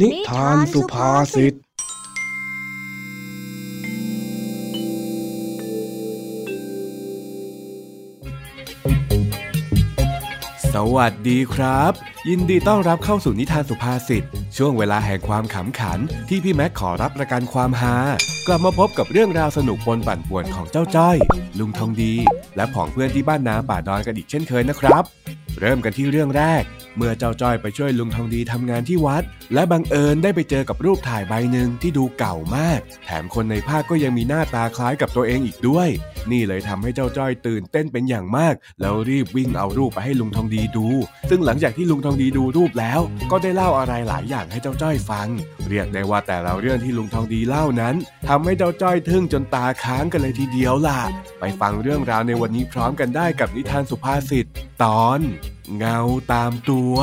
นิทานสุภาษิต สวัสดีครับ ยินดีต้อนรับเข้าสู่นิทานสุภาษิต ช่วงเวลาแห่งความขำขันที่พี่แม็กขอรับประกันความฮากลับมาพบกับเรื่องราวสนุกปนปั่นป่วนของเจ้าจ้อย ลุงทองดี และผองเพื่อนที่บ้านนาป่าดอนกันอีกเช่นเคยนะครับ เริ่มกันที่เรื่องแรก เมื่อเจ้าจ้อยไปช่วยลุงทองดีทำงานที่วัด และบังเอิญได้ไปเจอกับรูปถ่ายใบหนึ่งที่ดูเก่ามาก แถมคนในภาพก็ยังมีหน้าตาคล้ายกับตัวเองอีกด้วย นี่เลยทำให้เจ้าจ้อยตื่นเต้นเป็นอย่างมาก แล้วรีบวิ่งเอารูปไปให้ลุงทองดีดู ซึ่งหลังจากที่ลุงทองดีดูรูปแล้ว ก็ได้เล่าอะไรหลายอย่างให้เจ้าจ้อยฟัง เรียกได้ว่าแต่ละเรื่องที่ลุงทองดีเล่านั้นทำให้เจ้าจ้อยทึ่งจนตาค้างกันเลยทีเดียวล่ะ ไปฟังเรื่องราวในวันนี้พร้อมกันได้กับนิทานสุภาษิตตอนเงาตามตัว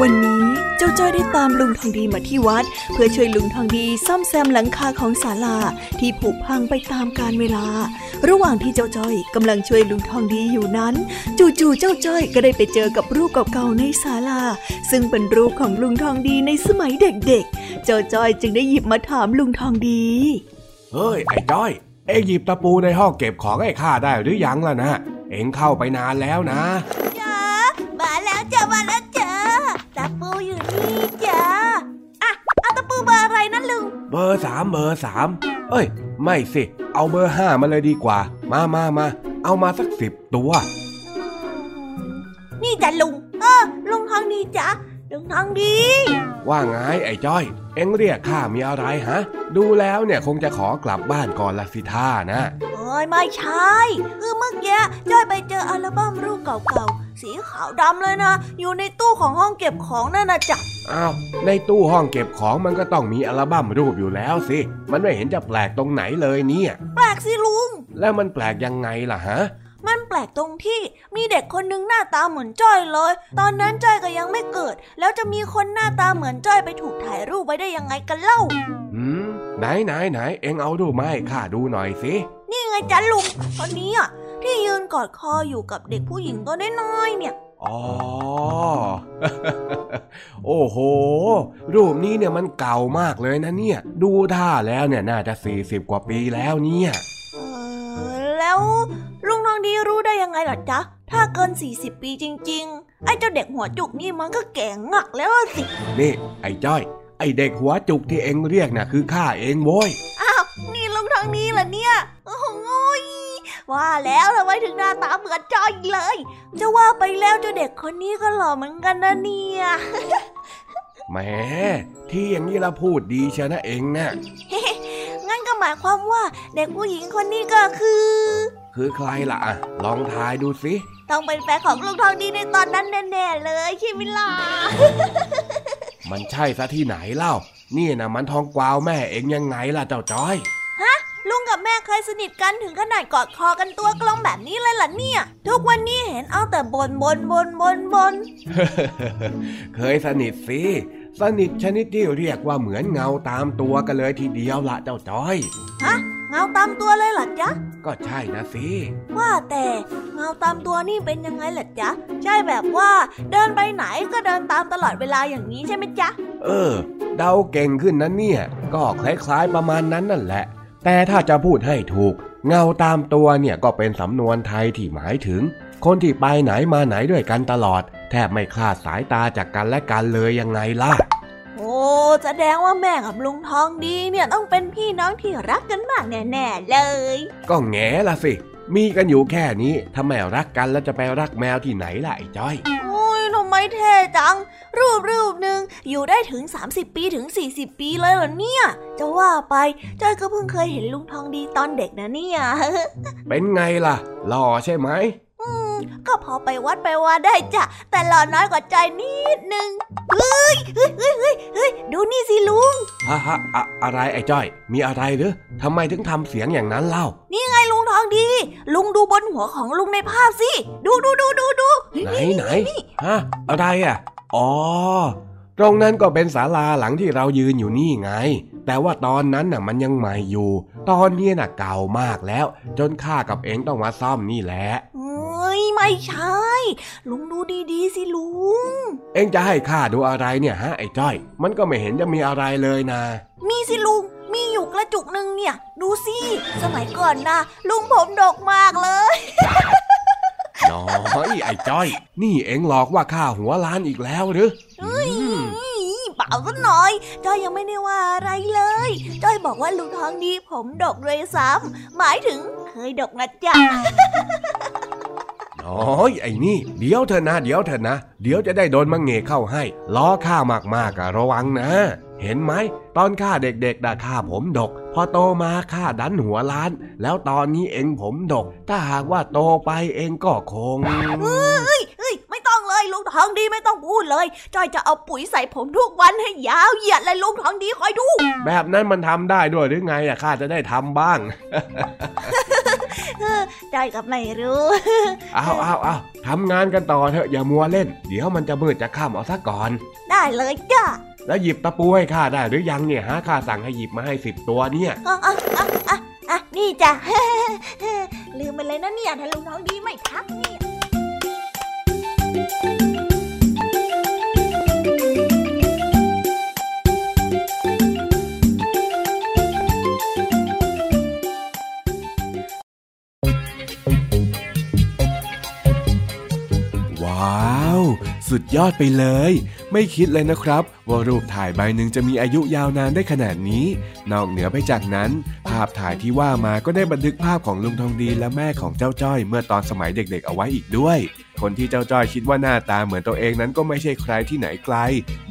วันนี้เจ้าจ้อยได้ตามลุงทองดีมาที่วัด เพื่อช่วยลุงทองดีซ่อมแซมหลังคาของศาลาที่ผุพังไปตามกาลเวลา ระหว่างที่เจ้าจ้อยกำลังช่วยลุงทองดีอยู่นั้น จู่ๆเจ้าจ้อยก็ได้ไปเจอกับรูปเก่าๆในศาลา ซึ่งเป็นรูปของลุงทองดีในสมัยเด็กๆ เจ้าจ้อยจึงได้หยิบมาถามลุงทองดี เฮ้ยไอ้จ้อย เอ็งหยิบตะปูในห้องเก็บของไอ้ข้าได้หรือยังล่ะนะเอ็งเข้าไปนานแล้วนะจ้ามาแล้วจ้ามาแล้วจ้าตะปูอยู่นี่จ้าอะเอาตะปูเบอร์อะไรนั่นลุงเบอร์สามเบอร์สามเอ้ย ไม่สิ เอาเบอร์ห้ามาเลยดีกว่า มามามาเอามาสักสิบตัว นี่จ้ะลุง เออ ลุงทองดีจ้ะลุงทองดี ว่าไงไอ้จ้อย เอ็งเรียกข้ามีอะไรฮะ ดูแล้วเนี่ยคงจะขอกลับบ้านก่อนละสิท่านะโอ้ยไม่ใช่คือเมื่อกี้จ้อยไปเจออัลบั้มรูปเก่าๆสีขาวดำเลยนะ อยู่ในตู้ของห้องเก็บของนั่นนะจ๊ะ อ้าวในตู้ห้องเก็บของมันก็ต้องมีอัลบั้มรูปอยู่แล้วสิ มันไม่เห็นจะแปลกตรงไหนเลยเนี่ย แปลกสิลุง แล้วมันแปลกยังไงล่ะฮะ มันแปลกตรงที่มีเด็กคนหนึงหน้าตาเหมือนจ้อยเลย ตอนนั้นจ้อยก็ยังไม่เกิด แล้วจะมีคนหน้าตาเหมือนจ้อยไปถูกถ่ายรูปไว้ได้ยังไงกันเล่า อืม ไหนไหนไหนเอ็งเอารูปมาให้ข้าดูหน่อยสิ นี่ไงจ๊ะลุงคนนี้อะที่ยืนกอดคออยู่กับเด็กผู้หญิงตัวน้อยๆเนี่ย อ๋อ โอ้โห รูปนี้เนี่ยมันเก่ามากเลยนะเนี่ย ดูท่าแล้วเนี่ยน่าจะสี่สิบกว่าปีแล้วเนี่ยเออแล้วลุงทองดีรู้ได้ยังไงล่ะจ๊ะ ถ้าเกิน 40 ปีจริง ๆ ไอ้เจ้าเด็กหัวจุกนี่มันก็แก่งักแล้วสิ นี่ ไอ้จ้อย ไอ้เด็กหัวจุกที่เอ็งเรียกน่ะคือข้าเองโว้ย อ้าว นี่ลุงทองดีเหรอเนี่ย โอ้โหย ว่าแล้วทำไมถึงหน้าตาเหมือนจ้อยเลย จะว่าไปแล้วเจ้าเด็กคนนี้ก็หล่อเหมือนกันนะเนี่ยแหมที่อย่างนี้ละพูดดีเชียวนะเองนะงั้นก็หมายความว่าเด็กผู้หญิงคนนี้ก็คือ คือใครล่ะอะลองทายดูสิ ต้องเป็นแฟนของลุงทองดีในตอนนั้นแน่ๆเลยใช่ไหมล่ะมันใช่ซะที่ไหนเล่า นี่นะมันทองกวาวแม่เองยังไงล่ะเจ้าจ้อยลุงกับ แม่เคยสนิทกันถึงขนาดกอดคอกันตัวกลมแบบนี้เลยเหรอเนี่ย ทุกวันนี้เห็นเอาแต่บนบนบนบนบนเคยสนิทสิสนิทชนิดที่เรียกว่าเหมือนเงาตามตัวกันเลยทีเดียวละเจ้าจ้อย ฮะ เงาตามตัวเลยเหรอจ๊ะ ก็ใช่นะสิ ว่าแต่ เงาตามตัวนี่เป็นยังไงล่ะจ๊ะ ใช่แบบว่า เดินไปไหนก็เดินตามตลอดเวลาอย่างนี้ใช่ไหมจ๊ะ เออ เดาเก่งขึ้นนั้นเนี่ย ก็คล้ายๆประมาณนั้นนั่นแหละ แต่ถ้าจะพูดให้ถูก เงาตามตัวเนี่ยก็เป็นสำนวนไทยที่หมายถึง คนที่ไปไหนมาไหนด้วยกันตลอด แทบไม่คลาดสายตาจากกันและกันเลยยังไงล่ะ โอ้แสดงว่าแม่กับลุงทองดีเนี่ยต้องเป็นพี่น้องที่รักกันมากแน่ๆเลย ก็แง่ละสิ มีกันอยู่แค่นี้ถ้าไม่รักกันแล้วจะไปรักแมวที่ไหนล่ะไอ้จ้อยโอ้ยทำ ไมเท่จัง รูปรูปหนึ่งอยู่ได้ถึง 30 ปีถึง 40 ปีเลยเหรอเนี่ย จะว่าไปจ้อยก็เพิ่งเคยเห็นลุงทองดีตอนเด็กนะเนี่ย เป็นไงล่ะ หล่อใช่ไหมอืม ก็พอไปวัดไปว่าได้จ้ะ แต่หล่อน้อยกว่าจอยนิดนึงเฮ้ยเฮ้ยเฮ้ยเฮ้ยเฮ้ยดูนี่สิลุงฮะฮะอะอะไรไอ้จ้อย มีอะไรหรือทำไมถึงทำเสียงอย่างนั้นเล่า นี่ไงลุงทองดี ลุงดูบนหัวของลุงในภาพสิ ดูดูดูดูดูไหนไหนฮะอะไรอะอ๋อ ตรงนั้นก็เป็นศาลาหลังที่เรายืนอยู่นี่ไง แต่ว่าตอนนั้นน่ะมันยังใหม่อยู่ ตอนนี้น่ะเก่ามากแล้ว จนข้ากับเองต้องมาซ่อมนี่แหละเฮ้ยไม่ใช่ ลุงดูดีๆสิลุง เองจะให้ข้าดูอะไรเนี่ยฮะไอ้จ้อย มันก็ไม่เห็นจะมีอะไรเลยนะ มีสิลุง มีอยู่กระจุกหนึ่งเนี่ย ดูสิ สมัยก่อนนะลุงผมดกมากเลยน้อยไอ้จ้อย นี่เองหลอกว่าข้าหัวล้านอีกแล้วหรืออืมเป ล่าสักหน่อยจ้อยยังไม่ได้ว่าอะไรเลยจ้อยบอกว่าลุงทองดีผมดกเลยซ้ำหมายถึงเคยดกนะจ๊ะน้อยไอ้นี่เดี๋ยวเถอะนะ เดี๋ยวเถอะนะ เดี๋ยวจะได้โดนมังเงกเข้าให้ ล้อข้ามากๆอะระวังนะ เห็นไหม ตอนข้าเด็กๆด่าข้าผมดก พอโตมาข้าดันหัวล้าน แล้วตอนนี้เองผมดก ถ้าหากว่าโตไปเองก็คง ทองดีไม่ต้องพูดเลยจอยจะเอาปุ๋ยใส่ผมทุกวันให้ยาวเหยียดเลยลุงทองดีคอยดู แบบนั้นมันทำได้ด้วยหรือไงอะข้าจะได้ทำบ้างจอยก็ไม่รู้เอาเอาเอาทำงานกันต่อเถอะอย่ามัวเล่น เดี๋ยวมันจะมืดจะค่ำเอาซะก่อน ได้เลยจ้ะแล้วหยิบตะปูให้ข้าได้หรือยังเนี่ยฮะข้าสั่งให้หยิบมาให้สิบตัวเนี่ยอะอะอะอะอะนี่จ้ะลืมไปเลยนะเนี่ยถ้าลุงทองดีไม่ทักเนี่ย สุดยอดไปเลย ไม่คิดเลยนะครับ ว่ารูปถ่ายใบหนึ่งจะมีอายุยาวนานได้ขนาดนี้ นอกเหนือไปจากนั้นาพถ่ายที่ว่ามาก็ได้บันทึกภาพของลุงทองดีและแม่ของเจ้าจ้อยเมื่อตอนสมัยเด็กๆ เอาไว้อีกด้วย คนที่เจ้าจ้อยคิดว่าหน้าตาเหมือนตัวเองนั้นก็ไม่ใช่ใครที่ไหนไกล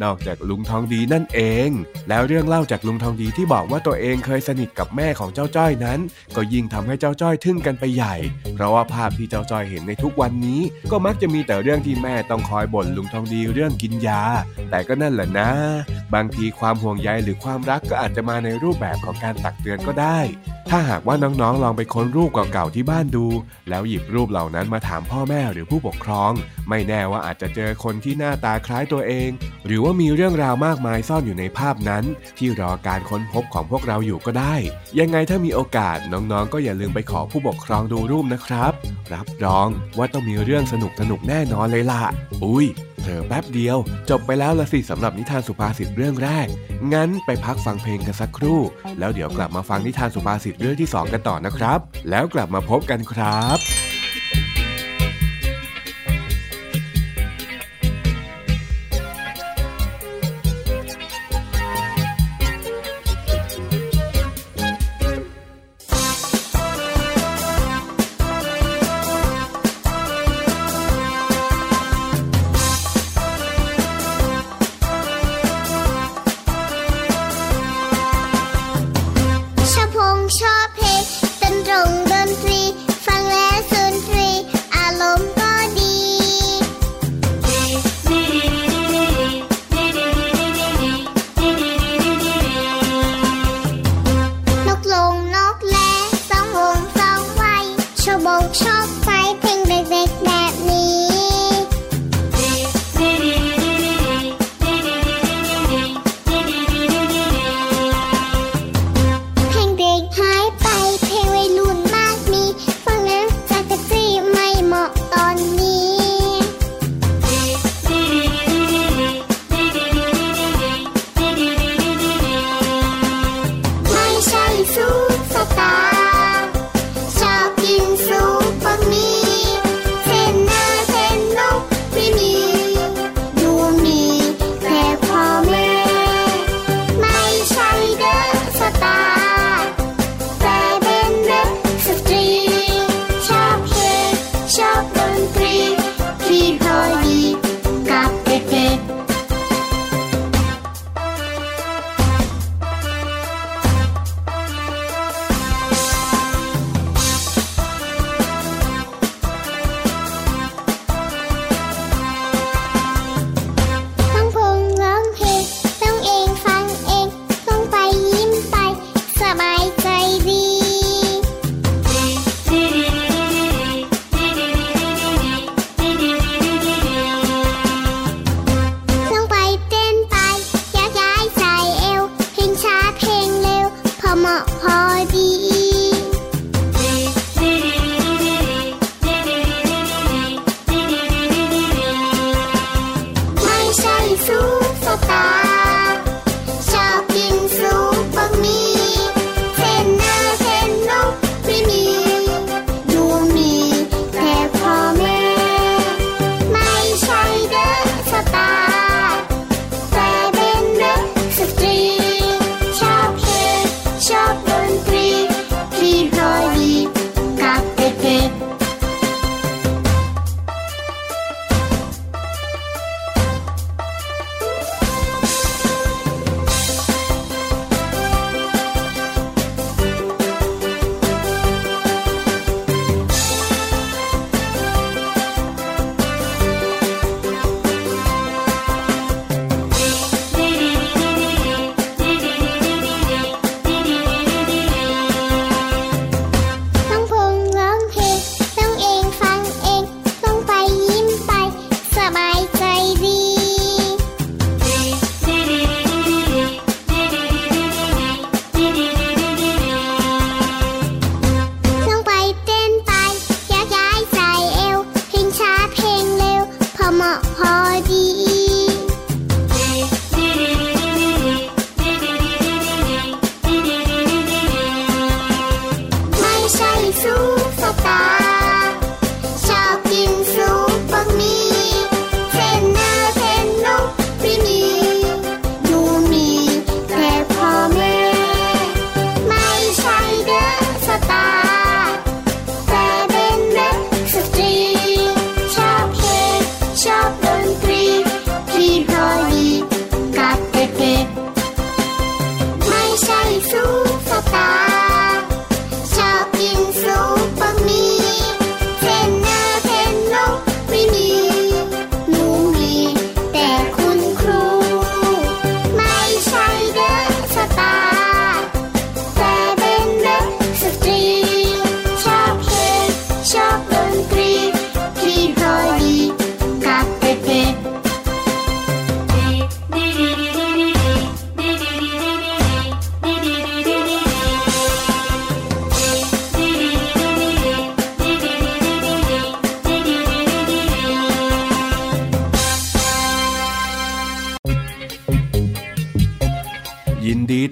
นอกจากลุงทองดีนั่นเอง แล้วเรื่องเล่าจากลุงทองดีที่บอกว่าตัวเองเคยสนิทกับแม่ของเจ้าจ้อยนั้น ก็ยิ่งทำให้เจ้าจ้อยทึ่งกันไปใหญ่ เพราะว่าภาพที่เจ้าจ้อยเห็นในทุกวันนี้ ก็มักจะมีแต่เรื่องที่แม่ต้องคอยบ่นลุงทองดีเรื่องกินยา แต่ก็นั่นแหละนะ บางทีความห่วงใยหรือความรักก็อาจจะมาในรูปแบบของการตักเตือนก็ได้ได้ถ้าหากว่าน้องๆ ลองไปค้นรูปเก่าๆ ที่บ้านดู แล้วหยิบรูปเหล่านั้นมาถามพ่อแม่หรือผู้ปกครอง ไม่แน่ว่าอาจจะเจอคนที่หน้าตาคล้ายตัวเอง หรือว่ามีเรื่องราวมากมายซ่อนอยู่ในภาพนั้น ที่รอการค้นพบของพวกเราอยู่ก็ได้ ยังไงถ้ามีโอกาสน้องๆ ก็อย่าลืมไปขอผู้ปกครองดูรูปนะครับ รับรองว่าต้องมีเรื่องสนุกสนุกแน่นอนเลยล่ะ อุ้ยเผลอแป๊บเดียว จบไปแล้วละสิสำหรับนิทานสุภาษิตเรื่องแรก งั้นไปพักฟังเพลงกันสักครู่ แล้วเดี๋ยวกลับมาฟังนิทานสุภาษิตเรื่องที่สองกันต่อนะครับ แล้วกลับมาพบกันครับ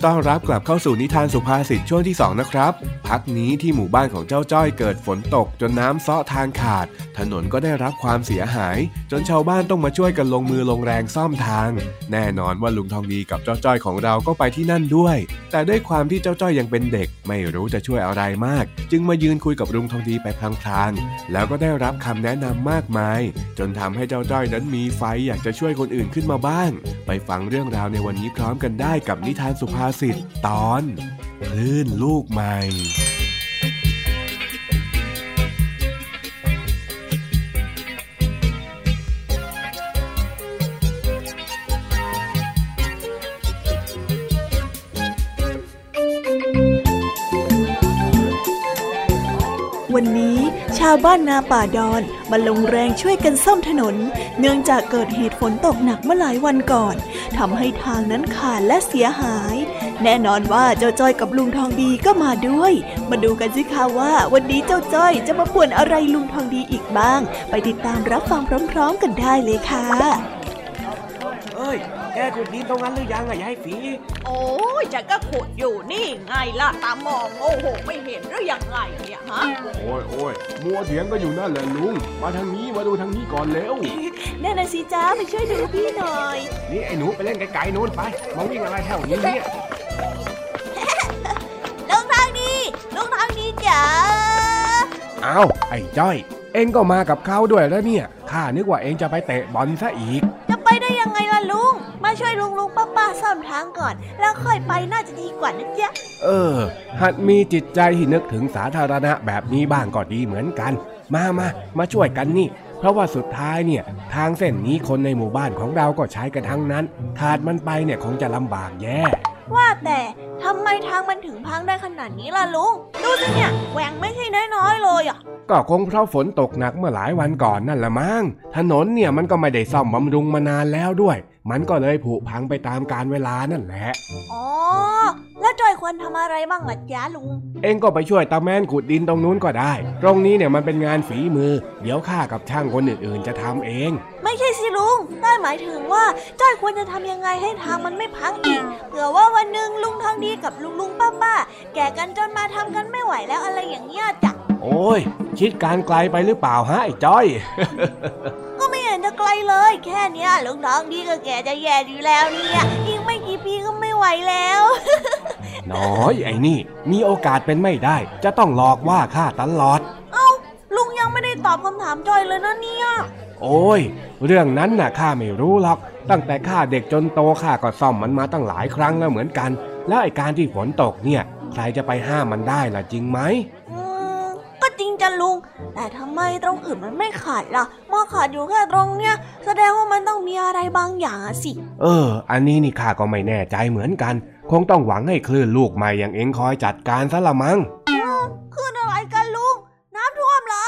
ต้อนรับกลับเข้าสู่นิทานสุภาษิตช่วงที่ 2 นะครับ พักนี้ที่หมู่บ้านของเจ้าจ้อยเกิดฝนตกจนน้ำซ้อทางขาด ถนนก็ได้รับความเสียหาย จนชาวบ้านต้องมาช่วยกันลงมือลงแรงซ่อมทาง แน่นอนว่าลุงทองดีกับเจ้าจ้อยของเราก็ไปที่นั่นด้วย แต่ด้วยความที่เจ้าจ้อยยังเป็นเด็ก ไม่รู้จะช่วยอะไรมาก จึงมายืนคุยกับลุงทองดีไปพลางๆแล้วก็ได้รับคำแนะนำมากมาย จนทำให้เจ้าจ้อยนั้นมีไฟอยากจะช่วยคนอื่นขึ้นมาบ้าง ไปฟังเรื่องราวในวันนี้พร้อมกันได้กับนิทานสุภาษิตตอนอนคลื่นลูกใหม่วันนี้ชาวบ้านนาป่าดอนมาลงแรงช่วยกันซ่อมถนน เนื่องจากเกิดเหตุฝนตกหนักเมื่อหลายวันก่อนทำให้ทางนั้นขาดและเสียหาย แน่นอนว่าเจ้าจ้อยกับลุงทองดีก็มาด้วย มาดูกันสิคะว่า วันนี้เจ้าจ้อยจะมาป่วนอะไรลุงทองดีอีกบ้าง ไปติดตามรับฟังพร้อม ๆ กันได้เลยค่ะเอ้ยแกขุดดินตรงนั้นหรือยังอะยายฝีโอ้ยฉันก็ขุดอยู่นี่ไงล่ะตามองโอ้โหไม่เห็นหรือยังไงเนี่ยฮะโอ้ยโอ้ยมัวเถียงก็อยู่นั่นแหละลุงมาทางนี้มาดูทางนี้ก่อนเร็วแน่นอนสิจ้าไปช่วยดูพี่หน่อย นี่ไอ้หนูไปเล่นไกลๆโน้นไปมองวิ่งอะไรแถวนี้เนี่ย อ้าวไอ้จ้อย เอ็งก็มากับเขาด้วยแล้วเนี่ยข้านึกว่าเอ็งจะไปเตะบอลซะอีกไปได้ยังไงล่ะลุง มาช่วยลุงลุงป้าป้าซ่อมทางก่อน แล้วค่อยไปน่าจะดีกว่านะจ๊ะ เออ หัดมีจิตใจที่นึกถึงสาธารณะแบบนี้บ้างก็ดีเหมือนกัน มามามาช่วยกันนี่เพราะว่าสุดท้ายเนี่ยทางเส้นนี้คนในหมู่บ้านของเราก็ใช้กันทั้งนั้น ขาดมันไปเนี่ยคงจะลำบากแย่ ว่าแต่ทำไมทางมันถึงพังได้ขนาดนี้ล่ะลุง ดูสิเนี่ยแหว่งไม่ใช่น้อยๆเลยอะ ก็คงเพราะฝนตกหนักเมื่อหลายวันก่อนนั่นแหละมั้ง ถนนเนี่ยมันก็ไม่ได้ซ่อมบำรุงมานานแล้วด้วย มันก็เลยผุพังไปตามกาลเวลานั่นแหละ อ๋อ แล้วจอยควรทำอะไรบ้างอะจ๊ะลุง เองก็ไปช่วยตาแม่นขุดดินตรงนู้นก็ได้ ตรงนี้เนี่ยมันเป็นงานฝีมือ เดี๋ยวข้ากับช่างคนอื่นๆจะทำเอง ไม่ใช่ สิลุงได้หมายถึงว่าจ้อยควรจะทำยังไงให้ทางมันไม่พังอีกเผื่อว่าวันหนึ่งลุงทองดีกับลุงลุงป้าป้าแก่กันจนมาทำกันไม่ไหวแล้วอะไรอย่างเงี้ยจ้ะโอ้ยคิดการไกลไปหรือเปล่าฮะไอ้จ้อย ก็ไม่เห็นจะไกลเลย แค่เนี้ยลุงทองดีก็แก่จะแย่อยู่แล้วเนี่ยอีกไม่กี่ปีก็ไม่ไหวแล้วน้อยไอ้นี่ มีโอกาสเป็นไม่ได้ จะต้องหลอกว่าข้าตลอด เอ้าลุงยังไม่ได้ตอบคำถามจ้อยเลยนะเนี่ย โอ้ย เรื่องนั้นน่ะข้าไม่รู้หรอก ตั้งแต่ข้าเด็กจนโตข้าก็ซ่อมมันมาตั้งหลายครั้งแล้วเหมือนกัน แล้วไอ้การที่ฝนตกเนี่ย ใครจะไปห้ามมันได้ล่ะจริงไหมก็จริงจ้ะลุง แต่ทำไมตรงอื่นมันไม่ขาดล่ะมาขาดอยู่แค่ตรงเนี้ยแสดงว่ามันต้องมีอะไรบางอย่างสิ เออ อันนี้นี่ข้าก็ไม่แน่ใจเหมือนกัน คงต้องหวังให้คลื่นลูกใหม่อย่างเอ็งคอยจัดการซะละมั้งคลื่นอะไรกันลุง น้ำท่วมเหรอ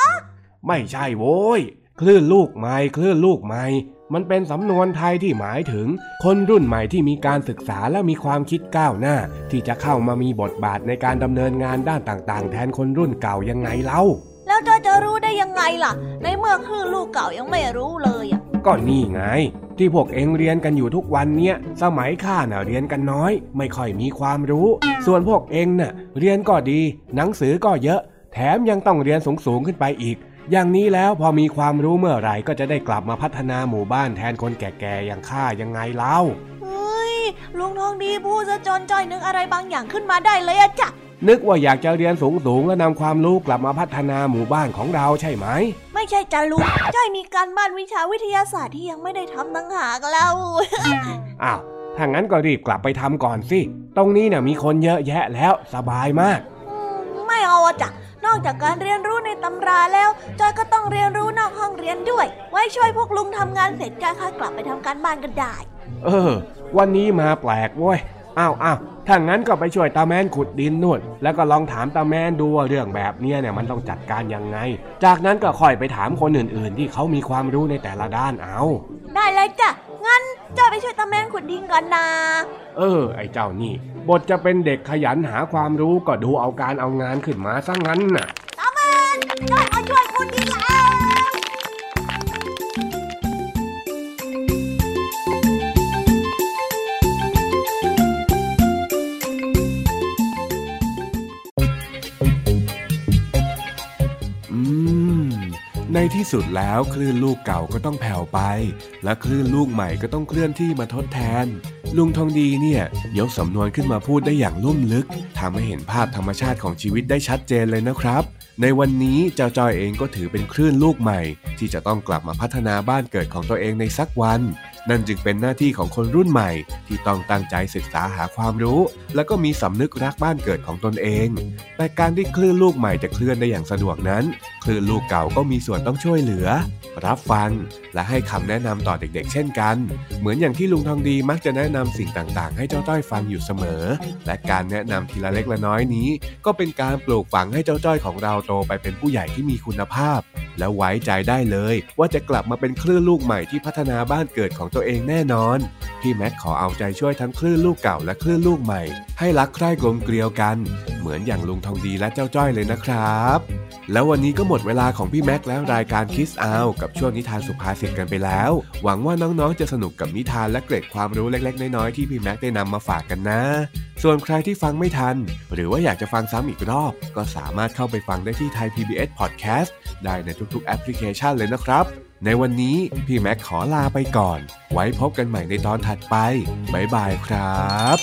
ไม่ใช่โว้ย คลื่นลูกใหม่คลื่นลูกใหม่มันเป็นสำนวนไทยที่หมายถึง คนรุ่นใหม่ที่มีการศึกษาและมีความคิดก้าวหน้า ที่จะเข้ามามีบทบาทในการดำเนินงานด้านต่างๆ แทนคนรุ่นเก่ายังไงเล่า แล้วจะจะรู้ได้ยังไงล่ะ ในเมื่อคลื่นลูกเก่ายังไม่รู้เลยอะก็นี่ไง ที่พวกเองเรียนกันอยู่ทุกวันเนี้ยสมัยข้าน่ะเรียนกันน้อย ไม่ค่อยมีความรู้ ส่วนพวกเองน่ะเรียนก็ดี หนังสือก็เยอะ แถมยังต้องเรียนสูงๆขึ้นไปอีก อย่างนี้แล้วพอมีความรู้เมื่อไหร่ก็จะได้กลับมาพัฒนาหมู่บ้านแทนคนแก่ๆอย่างข้ายังไงเล่าเฮ้ยลุงทองดีพูดซะจนจ้อยนึกอะไรบางอย่างขึ้นมาได้เลยอะจ้ะนึกว่าอยากจะเรียนสูงๆ และนำความรู้กลับมาพัฒนาหมู่บ้านของเราใช่ไหม ไม่ใช่จ้ะลุงจ้อยมีการบ้านวิชาวิทยาศาสตร์ที่ยังไม่ได้ทำตั้งหากแล้วอ้าวถ้างั้นก็รีบกลับไปทำก่อนสิ ตรงนี้เนี่ยมีคนเยอะแยะแล้วสบายมากอืมไม่เอาอะจ้ะ นอกจากการเรียนรู้ในตำราแล้วจอยก็ต้องเรียนรู้นอกห้องเรียนด้วย ไว้ช่วยพวกลุงทำงานเสร็จจอยค่อยกลับไปทำการบ้านกันได้ เออ วันนี้มาแปลกเว้ย อ้าวอ้าวถ้างั้นก็ไปช่วยตาแมนขุดดินนู่น แล้วก็ลองถามตาแมนดูว่าเรื่องแบบเนี้ยเนี่ยมันต้องจัดการยังไง จากนั้นก็ค่อยไปถามคนอื่นๆ ที่เขามีความรู้ในแต่ละด้านเอา ได้เลยจ้ะ งั้นจอยไปช่วยตาแมนขุดดินก่อนนะ เออ ไอ้เจ้านี่ บทจะเป็นเด็กขยันหาความรู้ก็ดูเอาการเอางานขึ้นมาซะงั้นน่ะ ตาแมนจอยมาช่วยขุดดินแล้ว ในที่สุดแล้วคลื่นลูกเก่าก็ต้องแผ่วไป และคลื่นลูกใหม่ก็ต้องเคลื่อนที่มาทดแทน ลุงทองดีเนี่ยยกสำนวนขึ้นมาพูดได้อย่างลุ่มลึกทำให้เห็นภาพธรรมชาติของชีวิตได้ชัดเจนเลยนะครับ ในวันนี้เจ้าจอยเองก็ถือเป็นคลื่นลูกใหม่ ที่จะต้องกลับมาพัฒนาบ้านเกิดของตัวเองในสักวัน นั่นจึงเป็นหน้าที่ของคนรุ่นใหม่ ที่ต้องตั้งใจศึกษาหาความรู้ แล้วก็มีสำนึกรักบ้านเกิดของตนเอง แต่การที่คลื่นลูกใหม่จะเคลื่อนได้อย่างสะดวกนั้น คลื่นลูกเก่าก็มีส่วนต้องช่วยเหลือ รับฟัง และให้คำแนะนำต่อเด็กๆ เช่นกัน เหมือนอย่างที่ลุงทองดีมักจะแนะนำสิ่งต่างๆ ให้เจ้าจ้อยฟังอยู่เสมอ และการแนะนำทีละเล็กละน้อยนี้ ก็เป็นการปลูกฝังให้เจ้าจ้อยของเราโตไปเป็นผู้ใหญ่ที่มีคุณภาพ และไว้ใจได้เลย ว่าจะกลับมาเป็นคลื่นลูกใหม่ที่พัฒนาบ้านเกิดของตัวเองแน่นอน พี่แม็กขอเอาใจช่วยทั้งคลื่นลูกเก่าและคลื่นลูกใหม่ ให้รักใคร่กลมเกลียวกัน เหมือนอย่างลุงทองดีและเจ้าจ้อยเลยนะครับ แล้ววันนี้ก็หมดเวลาของพี่แม็กและรายการคิสอากับช่วงนิทานสุภาษิตกันไปแล้ว หวังว่าน้องๆจะสนุกกับนิทานและเกร็ดความรู้เล็ก ๆ น้อยๆที่พี่แม็กได้นำมาฝากกันนะ ส่วนใครที่ฟังไม่ทัน หรือว่าอยากจะฟังซ้ำอีกรอบ ก็สามารถเข้าไปฟังได้ที่ไทย PBS Podcast ได้ในทุกๆแอปพลิเคชันเลยนะครับ ในวันนี้พี่แม็กขอลาไปก่อน ไว้พบกันใหม่ในตอนถัดไป บ๊ายบายครับ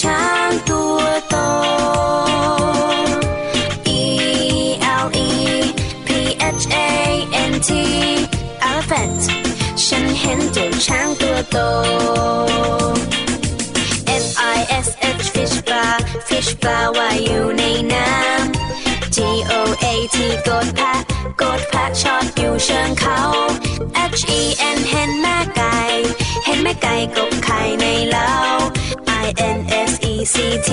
ช้างตัวโต E L E P H A N T elephant ฉันเห็นตัวช้างตัวโต F I S H fish bar fish bar ว่าอยู่ในน้ำ G O A T กดแพะกดแพะชอดอยู่เชิงเขา H E N เห็นแม่ไก่ เห็นแม่ไก่กบไข่ในเล้า I N S E C T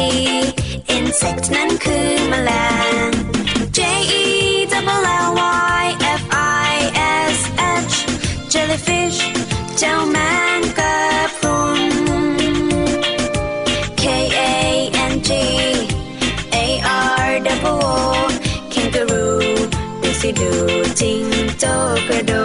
insect นั้นคือแมลง J E w l L Y F I S H jellyfish เจ้าแมงกะพรุน K A N G A R W O kangaroo ดูสิดูจริงโจกระโดด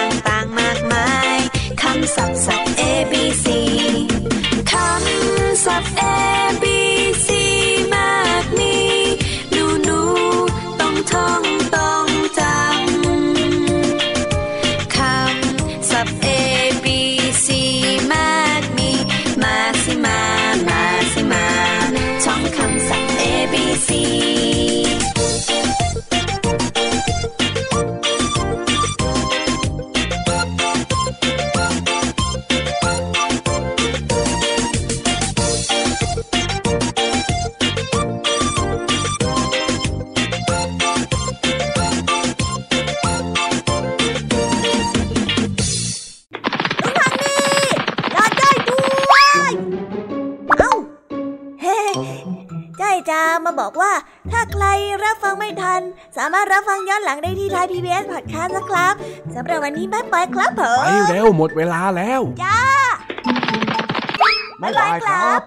see. ลังได้ที่ไทยพีบีเอสพอดแคสต์นะครับสำหรับวันนี้บ๊ายบายครับผมไปเร็วหมดเวลาแล้ว จ้าบ๊ายบายครับ